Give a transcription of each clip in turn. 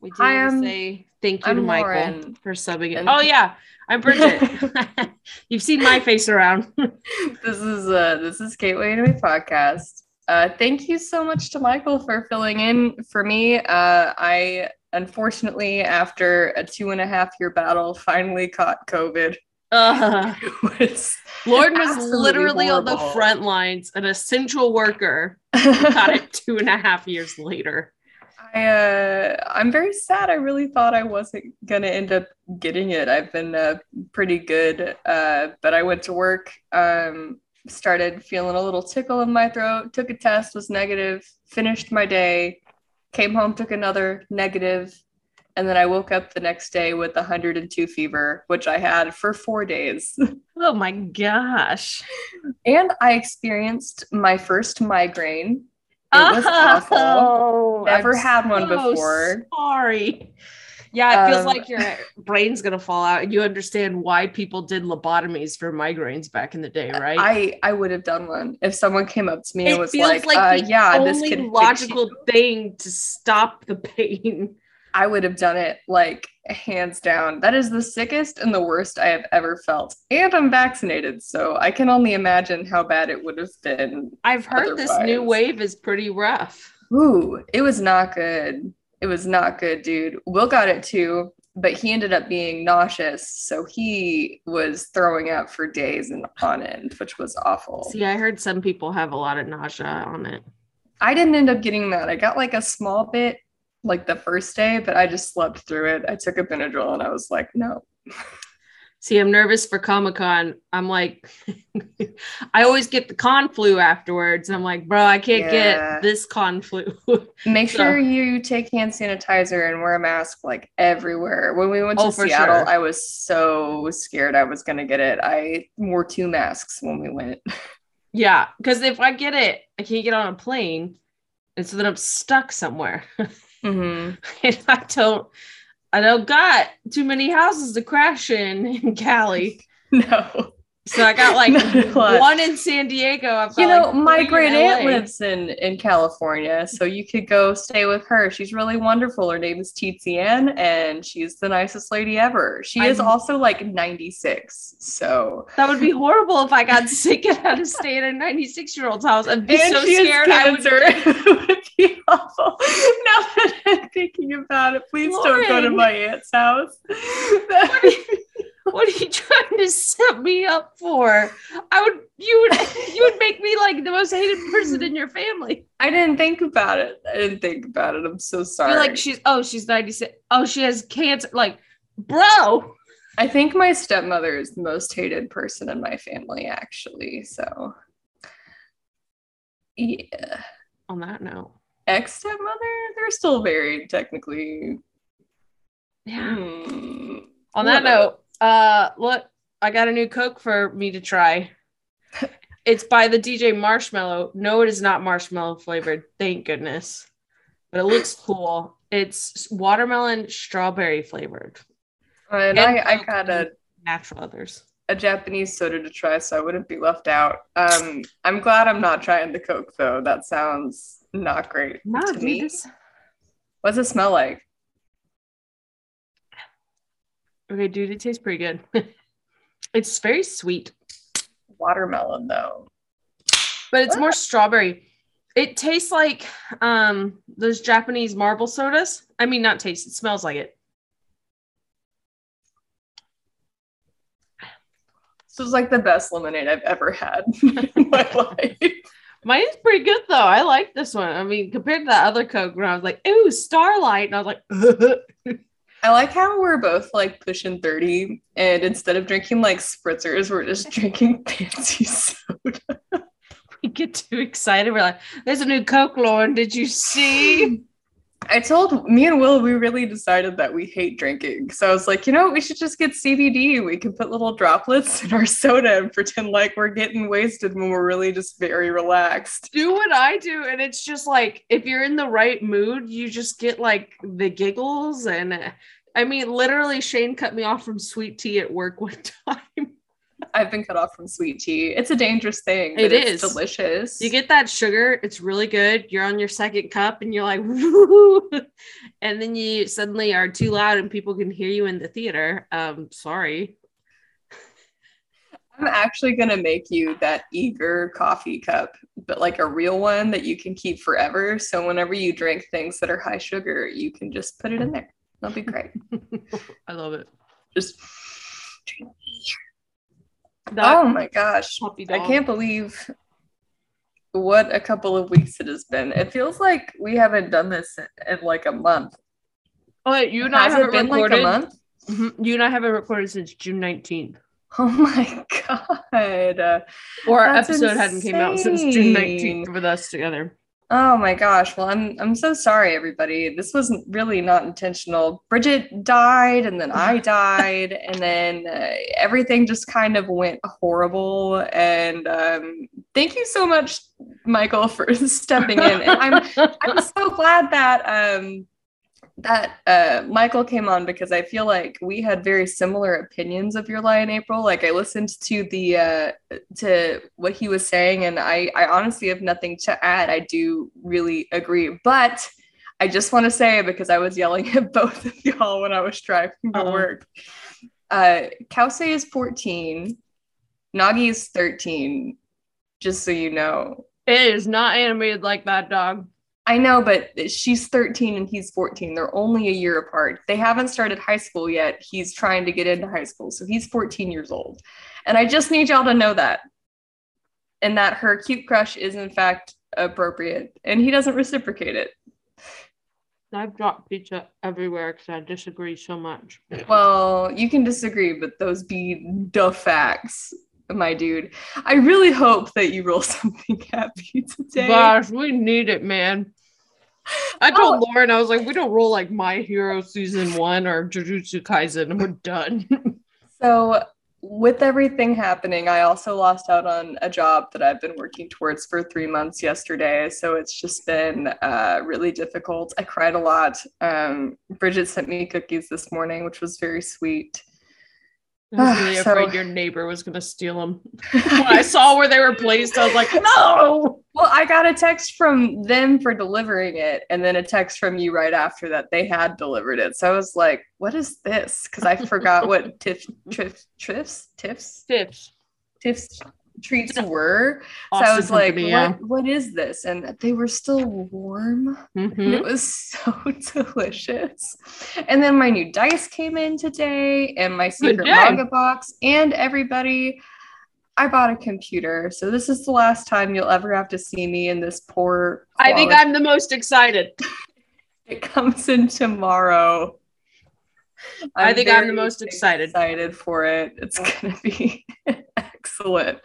We do I'm- say thank you I'm to Michael Lauren. for subbing it. And- Oh yeah, I'm Bridget. You've seen my face around. this is uh this is Gateway to Me podcast. Uh, thank you so much to Michael for filling in for me. Uh, I unfortunately, after a two and a half year battle, finally caught COVID. Uh, It was Lauren was Absolutely literally on the front lines, an essential worker. Got it two and a half years later. I uh, I'm very sad. I really thought I wasn't gonna end up getting it. I've been uh, pretty good, uh, but I went to work, um, started feeling a little tickle in my throat. Took a test, was negative. Finished my day, came home, took another negative, and then I woke up the next day with 102 fever, which I had for four days. Oh my gosh. and I experienced my first migraine. It was awful. Oh, Never I'm had one so before. Sorry. Yeah, it feels Um, like your brain's gonna fall out, and you understand why people did lobotomies for migraines back in the day, right? I I would have done one if someone came up to me and it was feels like, like, uh, "Yeah, this only could logical thing to stop the pain. I would have done it like hands down. That is the sickest and the worst I have ever felt, and I'm vaccinated, so I can only imagine how bad it would have been. I've heard this new wave is pretty rough. Ooh, it was not good. It was not good, dude. Will got it too, but he ended up being nauseous, so he was throwing up for days and on end, which was awful. See, I heard some people have a lot of nausea on it. I didn't end up getting that. I got like a small bit like the first day, but I just slept through it. I took a Benadryl and I was like, no. See, I'm nervous for Comic Con. I'm like, I always get the con flu afterwards. I'm like, bro, I can't Yeah. get this con flu. Make So- sure you take hand sanitizer and wear a mask like everywhere. When we went to Oh, Seattle, sure. I was so scared I was going to get it. I wore two masks when we went. yeah, because if I get it, I can't get on a plane, and so then I'm stuck somewhere. Hmm and I don't, I don't got too many houses to crash in in Cali. No. So I got like Not a lot. one in San Diego. I've got You know, like my in great aunt lives in in California, so you could go stay with her. She's really wonderful. Her name is Tizian, and she's the nicest lady ever. She is I'm- also like 96, so That would be horrible if I got sick and had to stay at a 96 year old's house. I'd be and so scared. I would be awful. Now that I'm thinking about it, please don't go to my aunt's house. what are you trying to set me up for? I would you would you would make me like the most hated person in your family. I didn't think about it. I didn't think about it. I'm so sorry. You're like she's oh she's 96. Oh, she has cancer. Like, bro. I think my stepmother is the most hated person in my family, actually. So, yeah. On that note. Ex stepmother, they're still married, technically. Yeah. Hmm. On that note, uh look, I got a new Coke for me to try. It's by the DJ Marshmello. No, it is not marshmallow flavored. Thank goodness. But it looks cool. It's watermelon strawberry flavored. And And I, I got a, Natural others. A Japanese soda to try, so I wouldn't be left out. Um, I'm glad I'm not trying the Coke, though. That sounds not great No, to dude, me. this- What's it smell like? Okay, dude, it tastes pretty good. it's very sweet, Watermelon, though. but it's more strawberry. It tastes like um those Japanese marble sodas. I mean, not taste. It smells like it. This is like the best lemonade I've ever had in my life. Mine is pretty good though. I like this one. I mean, compared to that other Coke, where I was like, "Ooh, Starlight," and I was like, I like how we're both like pushing 30 and instead of drinking like spritzers, we're just drinking fancy soda. we get too excited. We're like, "There's a new Coke, Lauren. Did you see?" I told me and Will we really decided that we hate drinking. So I was like, you know, we should just get CBD. We can put little droplets in our soda and pretend like we're getting wasted when we're really just very relaxed. do what I do, and it's just like if you're in the right mood, you just get like the giggles. And uh, I mean, literally, Shane cut me off from sweet tea at work one time. I've been cut off from sweet tea. It's a dangerous thing. It but it's is. delicious. You get that sugar, it's really good. You're on your second cup and you're like, woo. And then you suddenly are too loud and people can hear you in the theater. Um, sorry. I'm actually gonna make you that eager coffee cup, but like a real one that you can keep forever. So whenever you drink things that are high sugar, you can just put it in there. That'll be great. I love it. just oh my gosh. I can't believe what a couple of weeks it has been. It feels like we haven't done this in like a month. Oh, wait, you and I haven't been recorded. like a month? Mhm. You and I haven't recorded since June 19th. Oh my god. Uh, Or our That's episode hadn't came out since June 19th with us together. Oh my gosh. Well, I'm I'm so sorry everybody. This wasn't really not intentional. Bridget died and then I died and then uh, everything just kind of went horrible and um thank you so much Michael for stepping in. And I'm I'm so glad that um that uh Michael came on because I feel like we had very similar opinions of your lie in April. Like I listened to the uh to what he was saying and I I honestly have nothing to add. I do really agree. But I just want to say because I was yelling at both of y'all when I was driving to Uh-oh. work. Uh Kosei is 14, Nagi is 13, just so you know. It is not animated like that, dog. I know, but she's 13 and he's 14. They're only a year apart. They haven't started high school yet. He's trying to get into high school. So he's 14 years old. And I just need y'all to know that. And that her cute crush is, in fact, appropriate. And he doesn't reciprocate it. I've dropped pizza everywhere because I disagree so much. Well, you can disagree, but those be the facts, my dude. I really hope that you roll something happy today. Gosh, we need it, man. I told Oh. Lauren, I was like, we don't roll like My Hero season one or Jujutsu Kaisen, and we're done. So, with everything happening, I also lost out on a job that I've been working towards for three months yesterday. So, it's just been uh, really difficult. I cried a lot. Um, Bridget sent me cookies this morning, which was very sweet. I was ah, really So- afraid your neighbor was gonna steal them. When I saw where they were placed, I was like, no. Well, I got a text from them for delivering it, and then a text from you right after that they had delivered it. So I was like, "What is this?" Because I forgot what tiff, triff, triffs, tiffs, Tips. tiffs treats were. so I was like, Company, yeah. what, what is this? And they were still warm. And Mhm. it was so delicious. And then my new dice came in today, and my secret manga box, and everybody. I bought a computer. So this is the last time you'll ever have to see me in this poor. I think. I'm the most excited. It comes in tomorrow. I think I'm the most excited. Excited for it. It's gonna be excellent.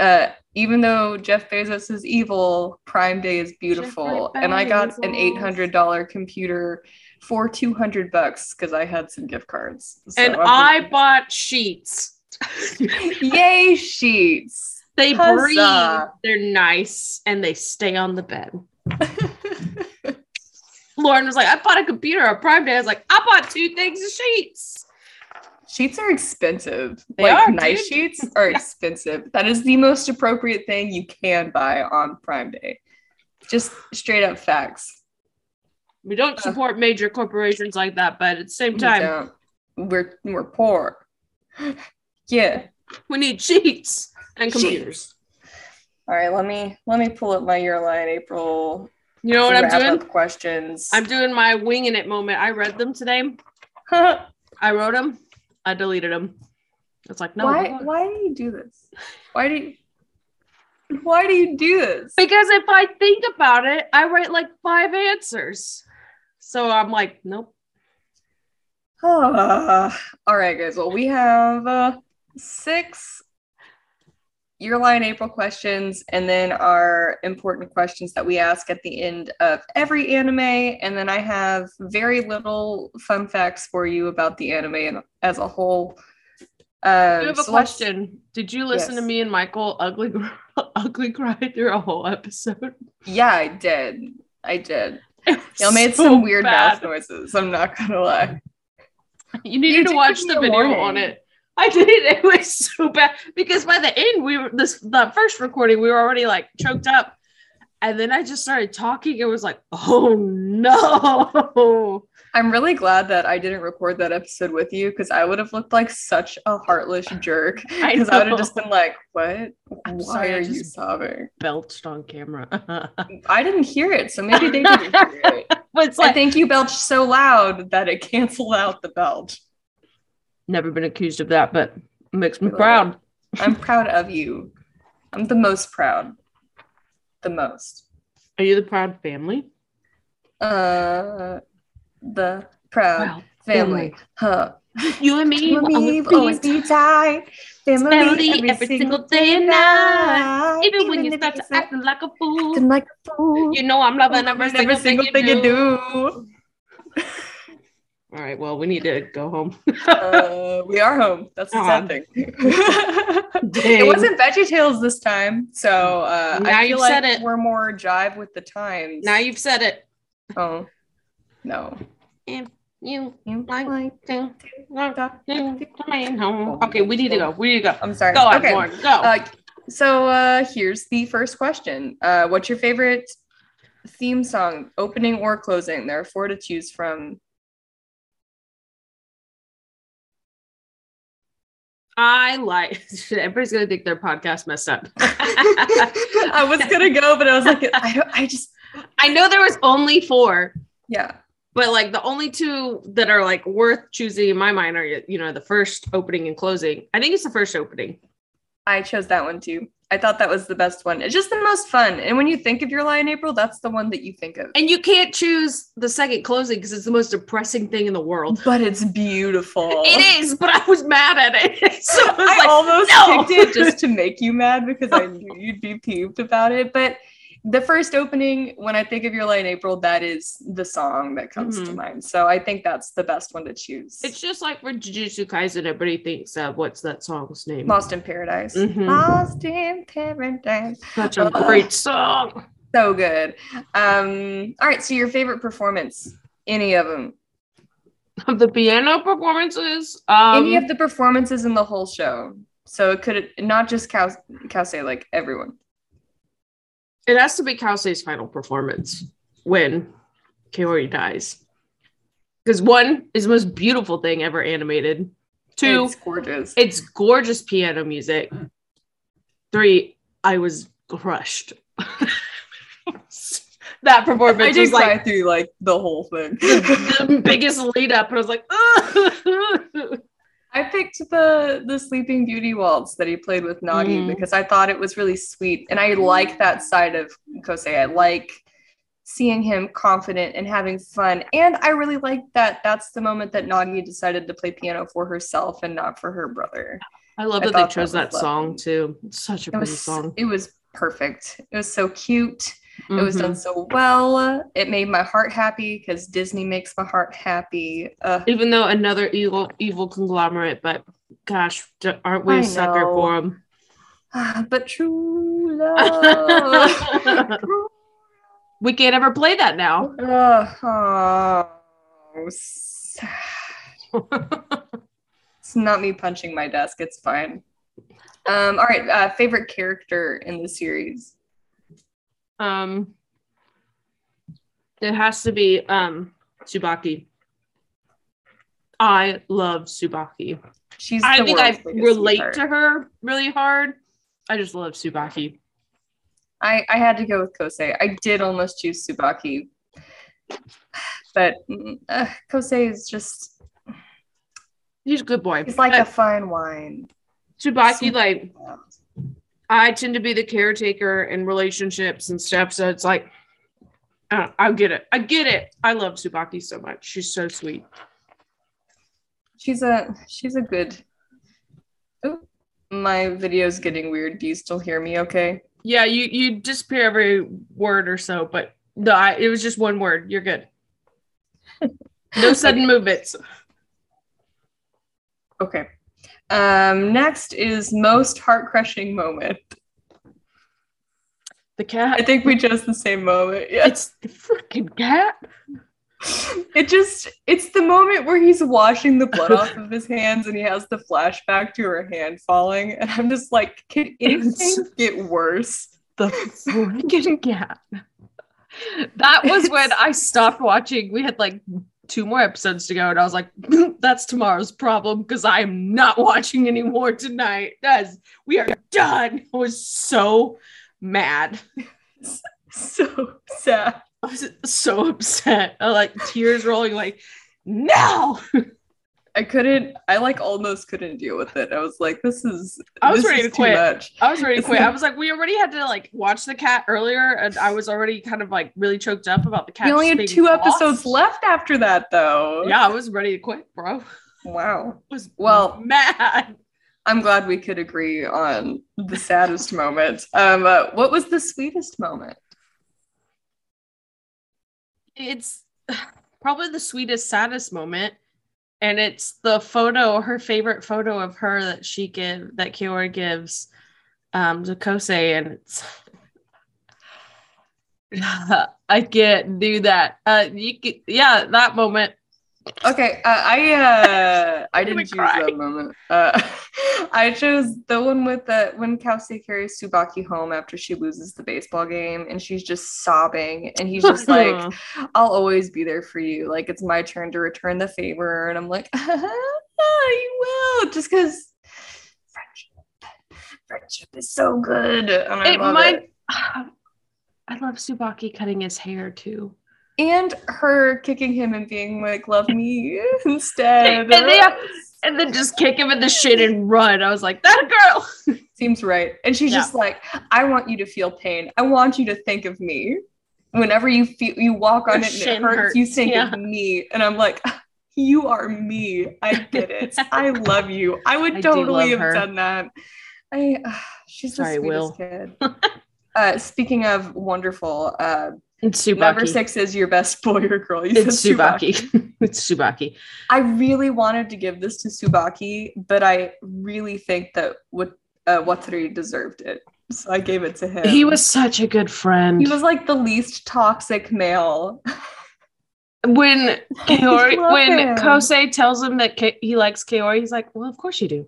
Uh, even though Jeff Bezos is evil, Prime Day is beautiful, and I got an eight hundred dollar computer for two hundred bucks because I had some gift cards. So and I'm I really- bought sheets. yay sheets. They Huzzah. breathe. They're nice and they stay on the bed. Lauren was like, I bought a computer on Prime Day. I was like, I bought two things of sheets. Sheets are expensive. They like are, nice dude. sheets are expensive. That is the most appropriate thing you can buy on Prime Day. Just straight up facts. We don't Uh. support major corporations like that, but at the same time, don't. We're we're poor. Yeah. we need sheets and Sheets. computers. All right. Let me let me pull up my Your Lie in April. You know what I'm doing? Questions. I'm doing my winging it moment. I read them today. I wrote them. I deleted them. It's like, no. why why? do you do this? Why do you why do you do this? Because if I think about it, I write like five answers. So I'm like, nope. Ah, all right, guys. Well, we have uh, six Your Lie in April questions, and then our important questions that we ask at the end of every anime. And then I have very little fun facts for you about the anime and- as a whole. Um, I have a so question. Did you listen to me and Michael ugly ugly cry through a whole episode? Yeah, I did. I did. Y'all made so some weird bad. mouth noises. I'm not gonna lie. You needed You to watch the video warning. on it. I did. It was so bad because by the end, we were this the first recording, we were already like choked up, and then I just started talking. It was like, oh no. I'm really glad that I didn't record that episode with you because I would have looked like such a heartless jerk. Because I, would have just been like, "What? I'm Why sorry, I are you sobbing?" Belched on camera. I didn't hear it, so maybe they didn't hear it. but it's I think you belched so loud that it canceled out the belch. Never been accused of that, but makes me proud. I'm proud of you. I'm the most proud. The most. Are you the proud family? Uh, the proud Proud family. Huh. You and me, will always be always be tight. Family, family every, single day and night. Even when you start to acting like a fool, acting like a fool. you know I'm loving every, every single, thing, you do. do. All right, well, we need to go home. uh, we are home. That's the sad thing. It wasn't Veggie Tales this time, so uh, Now I feel you've like said it. we're more jive with the times. Now you've said it. oh no, If you You like to to- come home. Okay, we need to go. We need to go. I'm sorry. Go on, okay. Lauren. Go. Uh, so uh, here's the first question. Uh, what's your favorite theme song, opening or closing? There are four to choose from. I like. Everybody's gonna think their podcast messed up. I was gonna go, but I was like, I don't. I just I know there was only four, yeah. but like the only two that are like worth choosing in my mind are you know the first opening and closing. I think it's the first opening. I chose that one too. I thought that was the best one. It's just the most fun. And when you think of your lie in April, that's the one that you think of. And you can't choose the second closing because it's the most depressing thing in the world. But it's beautiful. It is, but I was mad at it. so I was I like, almost no. picked it just to make you mad because I knew you'd be peeved about it. But the first opening, when I think of your Lie in April, that is the song that comes to Mhm. mind. So I think that's the best one to choose. it's just like for Jujutsu Kaisen, everybody thinks of what's that song's name? Lost in Paradise. Mm-hmm. Lost in Paradise. Such a great song. So good. Um, all right. So your favorite performance? Any of them? Of the piano performances, um, Any of the performances in the whole show. So it could not just Kosei, Kosei, like everyone. It has to be Kosei's final performance when Kaori dies. Because one is the most beautiful thing ever animated. Two, It's gorgeous. it's gorgeous piano music. Three, I was crushed. that performance I did was like through like the whole thing. the, the biggest lead up, and I was like, I picked the the Sleeping Beauty waltz that he played with Nagi Mhm. because I thought it was really sweet, and I like that side of Kosei. I like seeing him confident and having fun, and I really like that. That's the moment that Nagi decided to play piano for herself and not for her brother. I love I that they thought that chose that, song too. It's such a It pretty was song. it was perfect. It was so cute. It was done Mhm. so well. It made my heart happy because Disney makes my heart happy. Uh, Even though another evil evil conglomerate, but gosh, aren't we I sucker know. for them? but true love. we can't ever play that now. Uh, oh, sad. It's not me punching my desk. It's fine. Um, all right. Uh, favorite character in the series? Um, it has to be um Tsubaki. I love Tsubaki. She's. I think I relate sweetheart. to her really hard. I just love Tsubaki. I, I had to go with Kosei. I did almost choose Tsubaki, but uh, Kosei is just. He's a good boy. He's like Uh, a fine wine. Tsubaki, like I tend to be the caretaker in relationships and stuff. So it's like, uh, I get it. I get it. I love Tsubaki so much. She's so sweet. She's a she's a good. Oop, my video's getting weird. Do you still hear me? Okay. Yeah, you you disappear every word or so, but no, I, it was just one word. You're good. No sudden movements. Okay. Um, next is most heart crushing moment. The cat. I think we chose the same moment. Yeah. It's the freaking cat. it just it's the moment where he's washing the blood off of his hands and he has the flashback to her hand falling and i'm just like can anything get worse the freaking cat that was when i stopped watching we had like two more episodes to go and i was like that's tomorrow's problem because i am not watching anymore tonight That's we are done i was so mad so sad I was so upset. I like tears rolling, like, no. I couldn't. I like almost couldn't deal with it. I was like, "This is." I was ready to quit. much. I was ready to quit. I was like, we already had to like watch the cat earlier, and I was already kind of like really choked up about the cat. We only had two lost. episodes left after that, though. Yeah, I was ready to quit, bro. Wow. I was Well- mad. I'm glad we could agree on the saddest moment. Um, uh, what was the sweetest moment? It's probably the sweetest, saddest moment. And it's the photo, her favorite photo of her that she give that Kaori gives um to Kosei, and it's I can't do that. Uh you can, yeah, that moment. Okay, uh, I uh, I didn't choose cry. that moment. Uh, I chose the one with the when Kosei carries Tsubaki home after she loses the baseball game, and she's just sobbing, and he's just like, "I'll always be there for you. Like it's my turn to return the favor," and I'm like, "You will," just because friendship, friendship is so good, and I it love might it. I love Tsubaki cutting his hair too. And her kicking him and being like, "Love me instead." And yeah. And then just kick him in the shin and run. I was like, that girl. Seems right. And she's Yeah. just like, I want you to feel pain. I want you to think of me. Whenever you feel you walk on Your it and it shin hurts, you think Yeah. of me. And I'm like, you are me. I get it. I love you. I would I totally love have her. done that. I uh, she's the Sorry, sweetest Will. kid. uh, speaking of wonderful, uh, It's Tsubaki. number six is your best boy or girl. You It's said Tsubaki. it's Tsubaki. I really wanted to give this to Tsubaki, but I really think that what uh, Watari deserved it, so I gave it to him. He was such a good friend. he was like the least toxic male. when Kaori, when him. Kosei tells him that Ka- he likes Kaori, he's like, "Well, of course you do."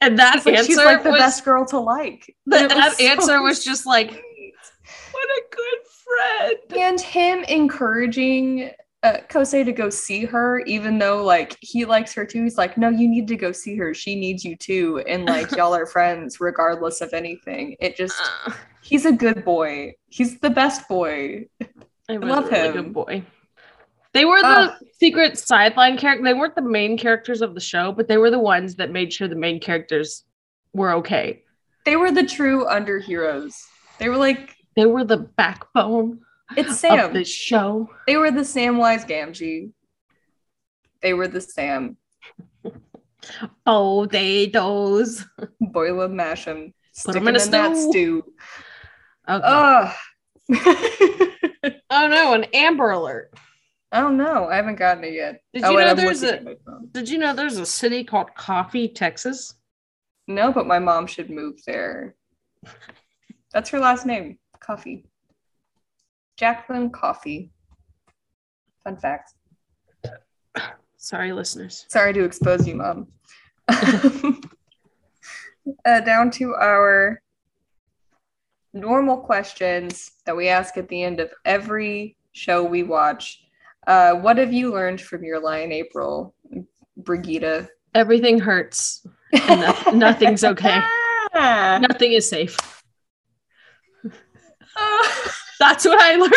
And that like answer she's like the was best girl to like. that, that so answer was just like, "What a good friend." and him encouraging uh, Kosei to go see her, even though like he likes her too. He's like, no, you need to go see her. She needs you too, and like y'all are friends regardless of anything. It just Uh, he's a good boy. He's the best boy. I love really him. good boy. They were the Ugh. secret sideline character. They weren't the main characters of the show, but they were the ones that made sure the main characters were okay. They were the true under heroes. They were like, They were the backbone it's of Sam. the show. They were the Samwise Gamgee. They were the Sam. Oh, they those. Boil them, mash them, Put them in in, a that stew. stew. Okay. Ugh. oh no, an Amber Alert. I don't know. I haven't gotten it yet. Did Oh, you wait, know there's a- at my phone. Did you know there's a city called Coffee, Texas? No, but my mom should move there. That's her last name. Coffee. Jacqueline Coffee. Fun fact. Sorry, listeners. Sorry to expose you, mom. uh, down to our normal questions that we ask at the end of every show we watch. Uh, what have you learned from your Lie in April, Brigida? Everything hurts. And no- nothing's okay. Nothing is safe. That's what I learned.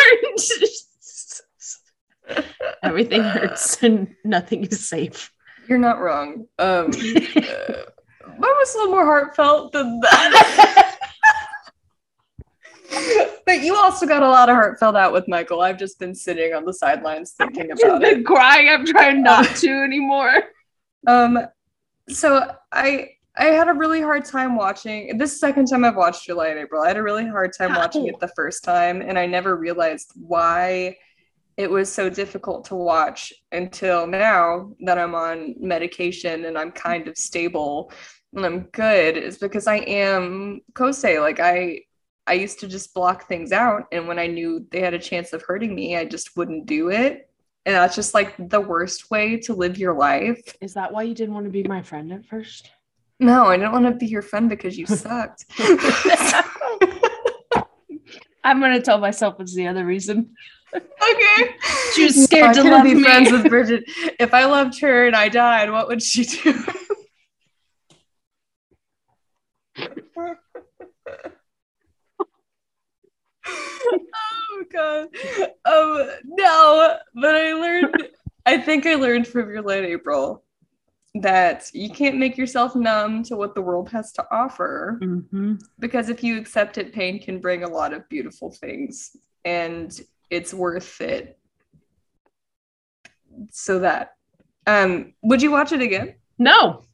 Everything hurts and nothing is safe. You're not wrong. Um, uh, mine was a little more heartfelt than that. but you also got a lot of heartfelt out with Michael. I've just been sitting on the sidelines thinking I've about it. crying. I'm trying not to anymore. Um, so I I had a really hard time watching. This second time I've watched Your Lie in April. I had a really hard time watching it the first time, and I never realized why it was so difficult to watch until now that I'm on medication and I'm kind of stable and I'm good. Is because I am Kosei. Like I I used to just block things out, and when I knew they had a chance of hurting me, I just wouldn't do it. and that's just like the worst way to live your life. Is that why you didn't want to be my friend at first? No, I didn't want to be your friend because you sucked. I'm gonna tell myself it's the other reason. okay. She was scared I to love be me. friends with Bridget. If I loved her and I died, what would she do? oh god. Um no, but I learned I think I learned from your Lie in April that you can't make yourself numb to what the world has to offer Mhm. because if you accept it, pain can bring a lot of beautiful things and it's worth it. So that. Um, would you watch it again? No.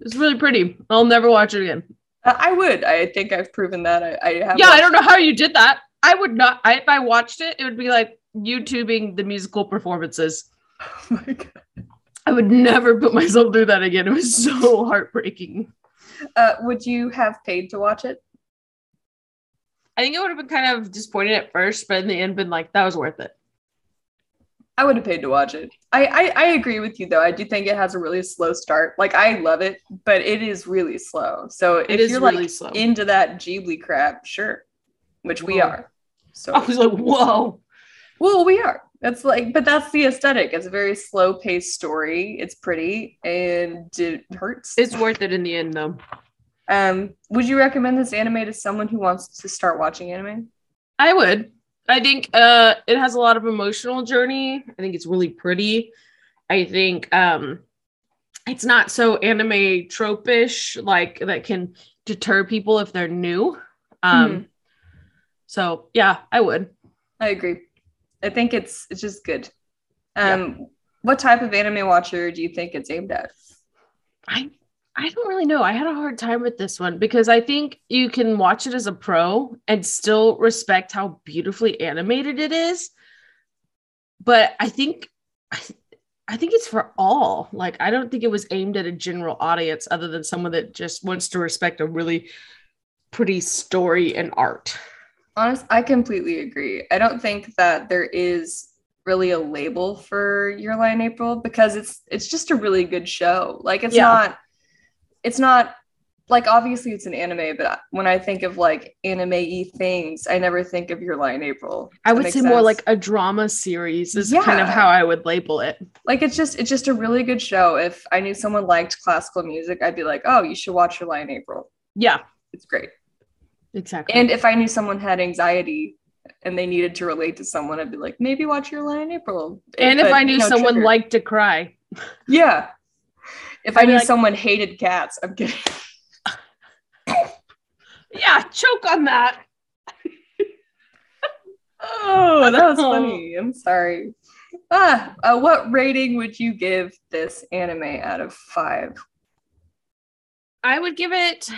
It's really pretty. I'll never watch it again. Uh, I would. I think I've proven that. I, I have. Yeah, I don't know how you did that. I would not. I, if I watched it, it would be like YouTubing the musical performances. Oh my god. I would never put myself through that again. It was so heartbreaking. Uh, would you have paid to watch it? I think I would have been kind of disappointed at first, but in the end, been like, that was worth it. I would have paid to watch it. I, I I agree with you though. I do think it has a really slow start. Like I love it, but it is really slow. So if is you're really like slow. into that Ghibli crap, sure, which we are. So I was like, whoa. Well, we are. That's like, but that's the aesthetic. It's a very slow paced story. It's pretty and it hurts. It's worth it in the end, though. um, would you recommend this anime to someone who wants to start watching anime? I would. I think uh it has a lot of emotional journey. I think it's really pretty. I think um it's not so anime tropish like that can deter people if they're new. Um Mhm. so yeah, I would. I agree. I think it's it's just good. Um, what type of anime watcher do you think it's aimed at? I I don't really know. I had a hard time with this one because I think you can watch it as a pro and still respect how beautifully animated it is. But I think I, I think it's for all. Like I don't think it was aimed at a general audience other than someone that just wants to respect a really pretty story and art. Honest, I completely agree. I don't think that there is really a label for Your Lie in April because it's it's just a really good show. Like it's Yeah. not it's not like obviously it's an anime, but when I think of like anime-y things, I never think of Your Lie in April. I would say more like a drama series is kind of how I would label it. like it's just it's just a really good show. If I knew someone liked classical music, I'd be like, oh, you should watch Your Lie in April. Yeah, It's great. Exactly. And if I knew someone had anxiety and they needed to relate to someone, I'd be like, maybe watch Your Lie in April. and if I knew know, someone trigger. liked to cry, yeah. If I'd I knew like- someone hated cats, I'm kidding. yeah, choke on that. Oh, that was funny. I'm sorry. Ah, uh, what rating would you give this anime out of five? I would give it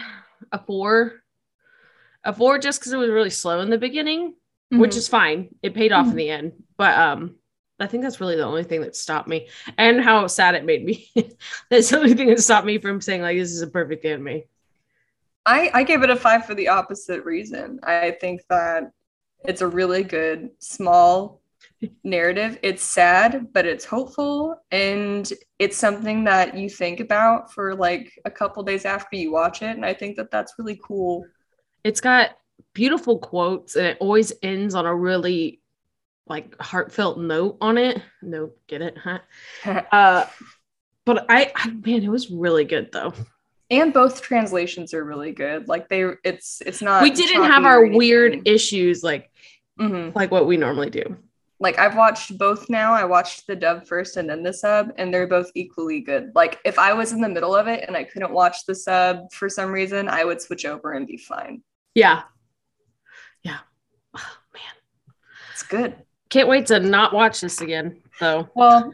a four. A four just because it was really slow in the beginning, which Mhm. is fine. It paid off in Mhm. the end. But um I think that's really the only thing that stopped me. And how sad it made me. that's the only thing that stopped me from saying like this is a perfect anime. I, I gave it a five for the opposite reason. I think that it's a really good small narrative. It's sad, but it's hopeful and it's something that you think about for like a couple days after you watch it. And I think that that's really cool. It's got beautiful quotes and it always ends on a really like heartfelt note on it. No, get it? Huh? Uh but I, I man, it was really good though. and both translations are really good. Like they, it's it's not. we didn't have our weird issues like Mhm. like what we normally do. Like I've watched both now. I watched the dub first and then the sub, and they're both equally good. Like if I was in the middle of it and I couldn't watch the sub for some reason, I would switch over and be fine. Yeah. Yeah. Oh, man. It's good. Can't wait to not watch this again, though. Well,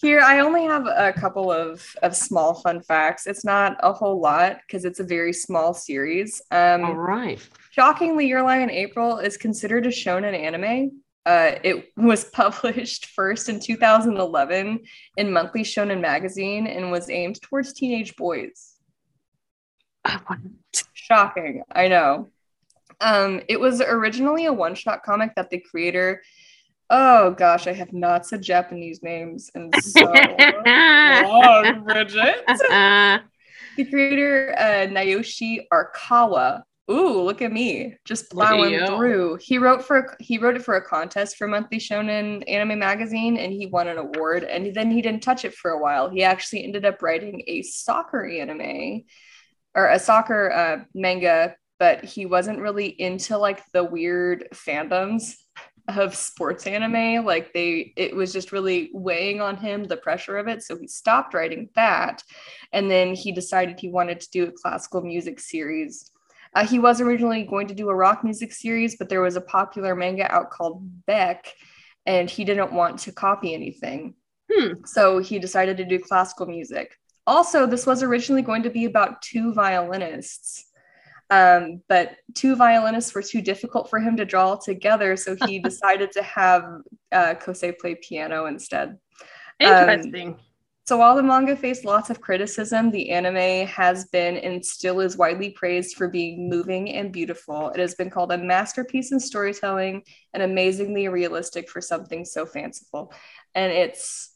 here I only have a couple of of small fun facts. It's not a whole lot because it's a very small series. Um, All right. Shockingly, Your Lie in April is considered a shonen anime. Uh, it was published first in 2011 in Monthly Shonen Magazine and was aimed towards teenage boys. I want- Shocking, I know. Um, it was originally a one-shot comic that the creator Oh gosh, I have not said Japanese names in so long, Bridget. the creator uh, Naoshi Arakawa. Ooh, look at me, just plowing through. He wrote for he wrote it for a contest for Monthly Shonen Anime Magazine, and he won an award. And then he didn't touch it for a while. He actually ended up writing a soccer anime or a soccer uh, manga, but he wasn't really into like the weird fandoms of sports anime. Like they it was just really weighing on him the pressure of it. So he stopped writing that and then he decided he wanted to do a classical music series. Uh, he was originally going to do a rock music series but there was a popular manga out called beck and he didn't want to copy anything. Hmm. so he decided to do classical music. Also this was originally going to be about two violinists um, but two violinists were too difficult for him to draw together, so he decided to have uh, Kosei play piano instead. Interesting. Um, so while the manga faced lots of criticism, the anime has been and still is widely praised for being moving and beautiful. It has been called a masterpiece in storytelling and amazingly realistic for something so fanciful. And it's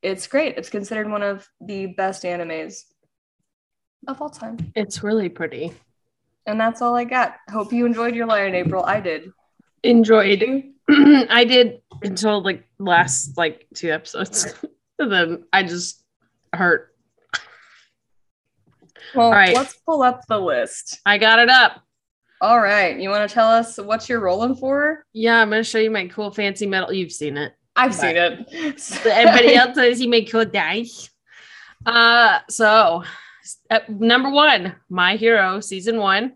it's great. It's considered one of the best animes of all time. It's really pretty. And that's all I got. Hope you enjoyed your Lie in April. I did. Enjoyed. I did until like last like two episodes. and then I just hurt. Well, right. let's pull up the list. I got it up. All right. You want to tell us what you're rolling for? Yeah, I'm going to show you my cool fancy metal. You've seen it. I've but seen it. everybody else says you make cool dice. Uh, so uh, number one, My Hero season one.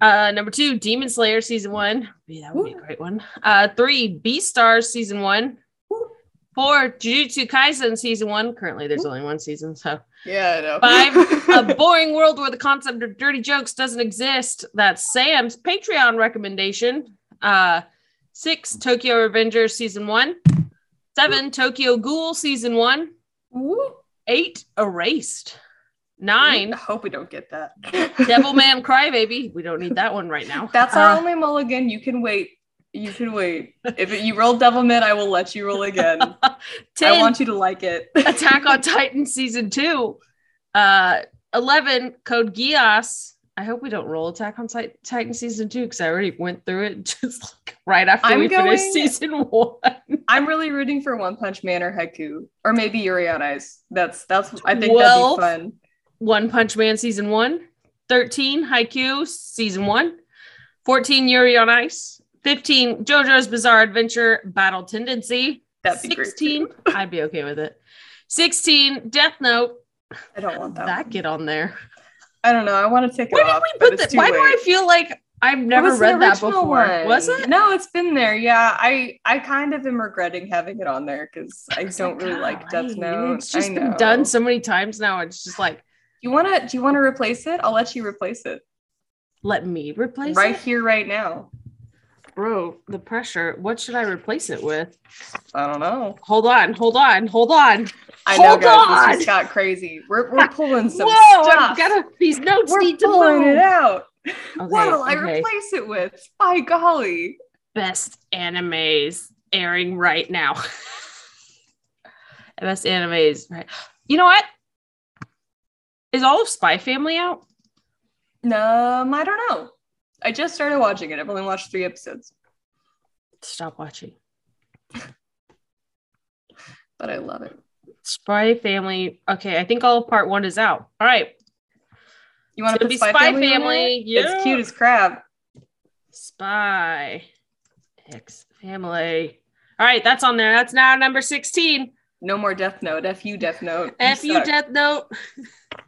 Uh, number two, Demon Slayer season one. Yeah, that would be a great one. Uh, three, Beastars season one. Four, Jujutsu Kaisen season one. Currently, there's only one season, so yeah, I know. Five, a boring world where the concept of dirty jokes doesn't exist. That's Sam's Patreon recommendation. Uh, six, Tokyo Revenger season one. Seven, Tokyo Ghoul season one. Eight, Erased. Nine. I hope we don't get that. Devilman Crybaby. We don't need that one right now. That's our uh, only mulligan. You can wait. You can wait. If it, you roll Devil Man, I will let you roll again. 10, I want you to like it. Attack on Titan season two. Uh, Eleven. Code Geass. I hope we don't roll Attack on Titan season two because I already went through it just like right after I'm we going, finished season one. I'm really rooting for One Punch Man or Haikyuu or maybe Yuri on Ice. That's that's I think that'd be fun. One Punch Man season one, 13 Haikyuu season one, 14 Yuri on Ice, 15 JoJo's Bizarre Adventure Battle Tendency, That'd be 16 I'd be okay with it. 16 Death Note. I don't want that. That get on there. I don't know. I want to take it Why off. Did we put that? Why late. do I feel like I've never read that before? One. Was it? No, it's been there. Yeah, I I kind of am regretting having it on there because I don't really like Death Note. It's just been done so many times now. It's just like you want to? Do you want to replace it? I'll let you replace it. Let me replace right it? here, right now. Bro, the pressure. What should I replace it with? I don't know. Hold on, hold on, hold on. I hold know, guys. On. This just got crazy. We're, we're pulling some Whoa, stuff. I've got these notes we're need pulling it out. Okay, what will okay. I replace it with? By golly. Best animes airing right now. Best animes, right? You know what? Is all of Spy Family out? Um, I don't know. I just started watching it. I've only watched three episodes. Stop watching. but I love it. Spy Family. Okay, I think all of part one is out. All right. You want to be Spy, Family? family. Yeah. It's cute as crap. Spy X Family. All right, that's on there. That's now number 16. No more Death Note. F you, Death Note. F you, Death Note.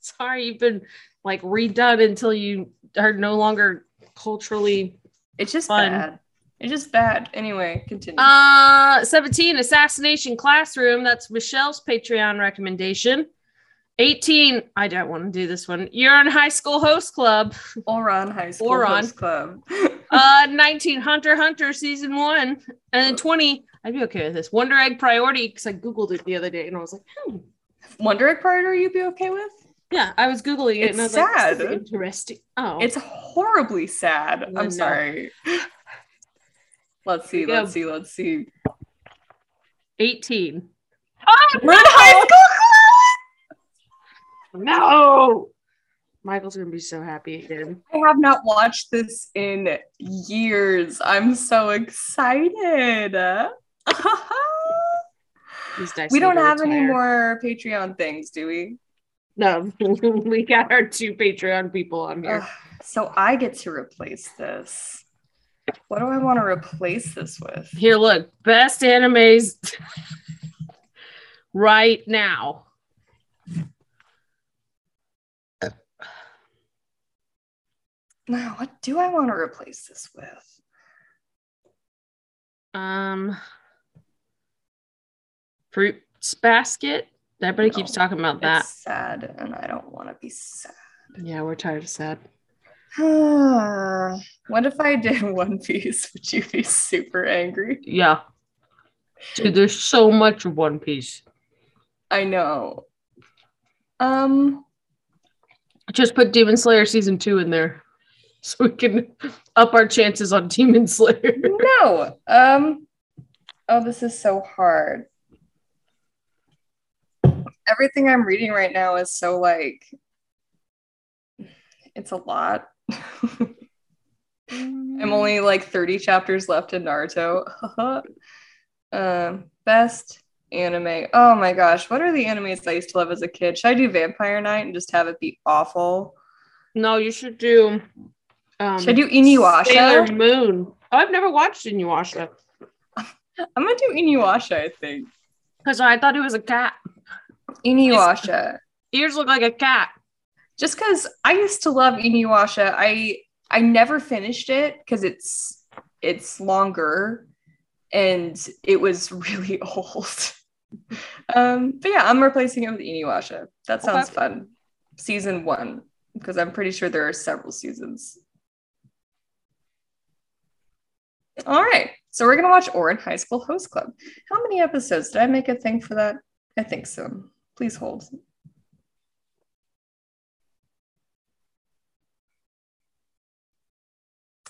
sorry you've been like redone until you are no longer culturally it's just fun. bad. It's just bad. Anyway continue. Uh 17 assassination classroom. That's michelle's patreon recommendation. 18 i don't want to do this one. Ouran high school host club. Ouran high school Ouran. host club. Uh 19 hunter hunter season one. And then 20 i'd be okay with this. Wonder egg priority because i googled it the other day and i was like hmm. wonder egg priority you'd be okay with yeah, I was googling it it's and I was sad. like, interesting. Oh, it's horribly sad. I'm sorry. Let's see. Let's see. Let's see. 18. Ah, We're in high school. No. Michael's gonna be so happy again. I have not watched this in years. I'm so excited. We don't have any more Patreon things, do we? No, we got our two Patreon people on here. Ugh, so I get to replace this. What do I want to replace this with? Here, look, best animes right now. Now, what do I want to replace this with? Um, fruits basket. Everybody keeps talking about that. It's sad, and I don't want to be sad. Yeah, we're tired of sad. what if I did One Piece? Would you be super angry? Yeah, dude, there's so much of One Piece. I know. Um, Just put Demon Slayer season two in there, so we can up our chances on Demon Slayer. no. Um, oh, this is so hard. Everything I'm reading right now is so like, it's a lot. I'm only like 30 chapters left in Naruto. um, best anime. Oh my gosh, what are the animes I used to love as a kid? Should I do Vampire Knight and just have it be awful? No, you should do. Um, Should I do Inuyasha? Sailor Moon. Oh, I've never watched Inuyasha I'm gonna do Inuyasha, I think. because I thought it was a cat. Inuyasha. Ears look like a cat. Just because I used to love Inuyasha, I I never finished it because it's it's longer and it was really old. um, but yeah, I'm replacing it with Inuyasha. That sounds Okay. fun. Season one, because I'm pretty sure there are several seasons. All right, so we're gonna watch Ouran High School Host Club. How many episodes? Did I make a thing for that? I think so. Please hold.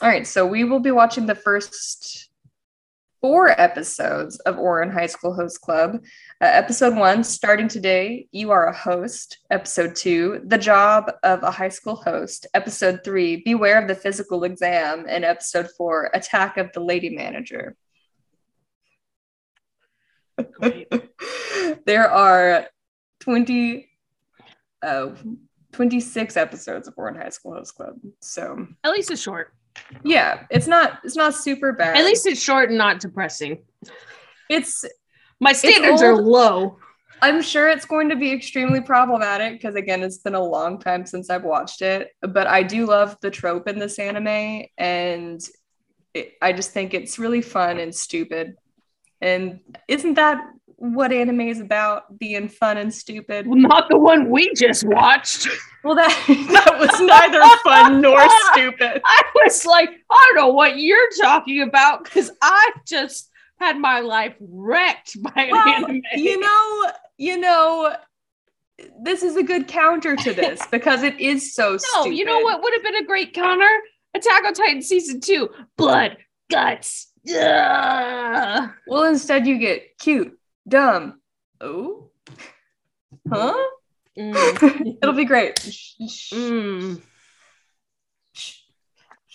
All right, so we will be watching the first four episodes of Ouran High School Host Club. Uh, episode one, starting today, you are a host. Episode two, the job of a high school host. Episode three, beware of the physical exam. And episode four, attack of the lady manager. There are 20, uh, 26 episodes of Ouran High School Host Club. So At least it's short. yeah, it's not it's not super bad. At least it's short and not depressing. it's My standards are low. I'm sure it's going to be extremely problematic because again, it's been a long time since I've watched it. But I do love the trope in this anime, and it, I just think it's really fun and stupid. And isn't that what anime is about? Being fun and stupid. Well, not the one we just watched. Well, that that was neither fun nor stupid. I was like, I don't know what you're talking about because I just had my life wrecked by an Well, anime. you know, you know, this is a good counter to this because it is so no, stupid. you know what would have been a great counter? Attack on Titan season two, blood, guts. Ugh. Well, instead you get cute, dumb. Oh, huh? Mm. It'll be great. Mm.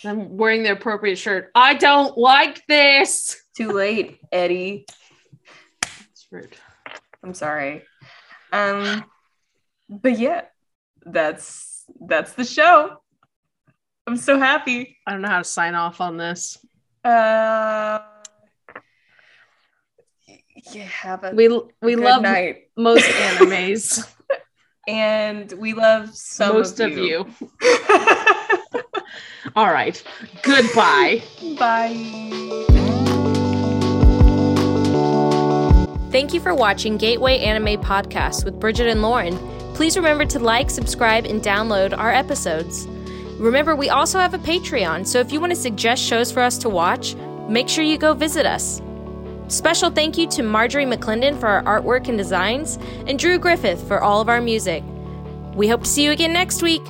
I'm wearing the appropriate shirt. I don't like this. Too late, Eddie. It's rude. I'm sorry. Um, but yeah, that's that's the show. I'm so happy. I don't know how to sign off on this. Uh, you have a We we good love night, most animes. and we love some most of of you. you. All right. Goodbye. Bye. Thank you for watching Gateway Anime Podcast with Bridget and Lauren. Please remember to like, subscribe, and download our episodes. Remember, we also have a Patreon, so if you want to suggest shows for us to watch, make sure you go visit us. Special thank you to Marjorie McClendon for our artwork and designs, and Drew Griffith for all of our music. We hope to see you again next week.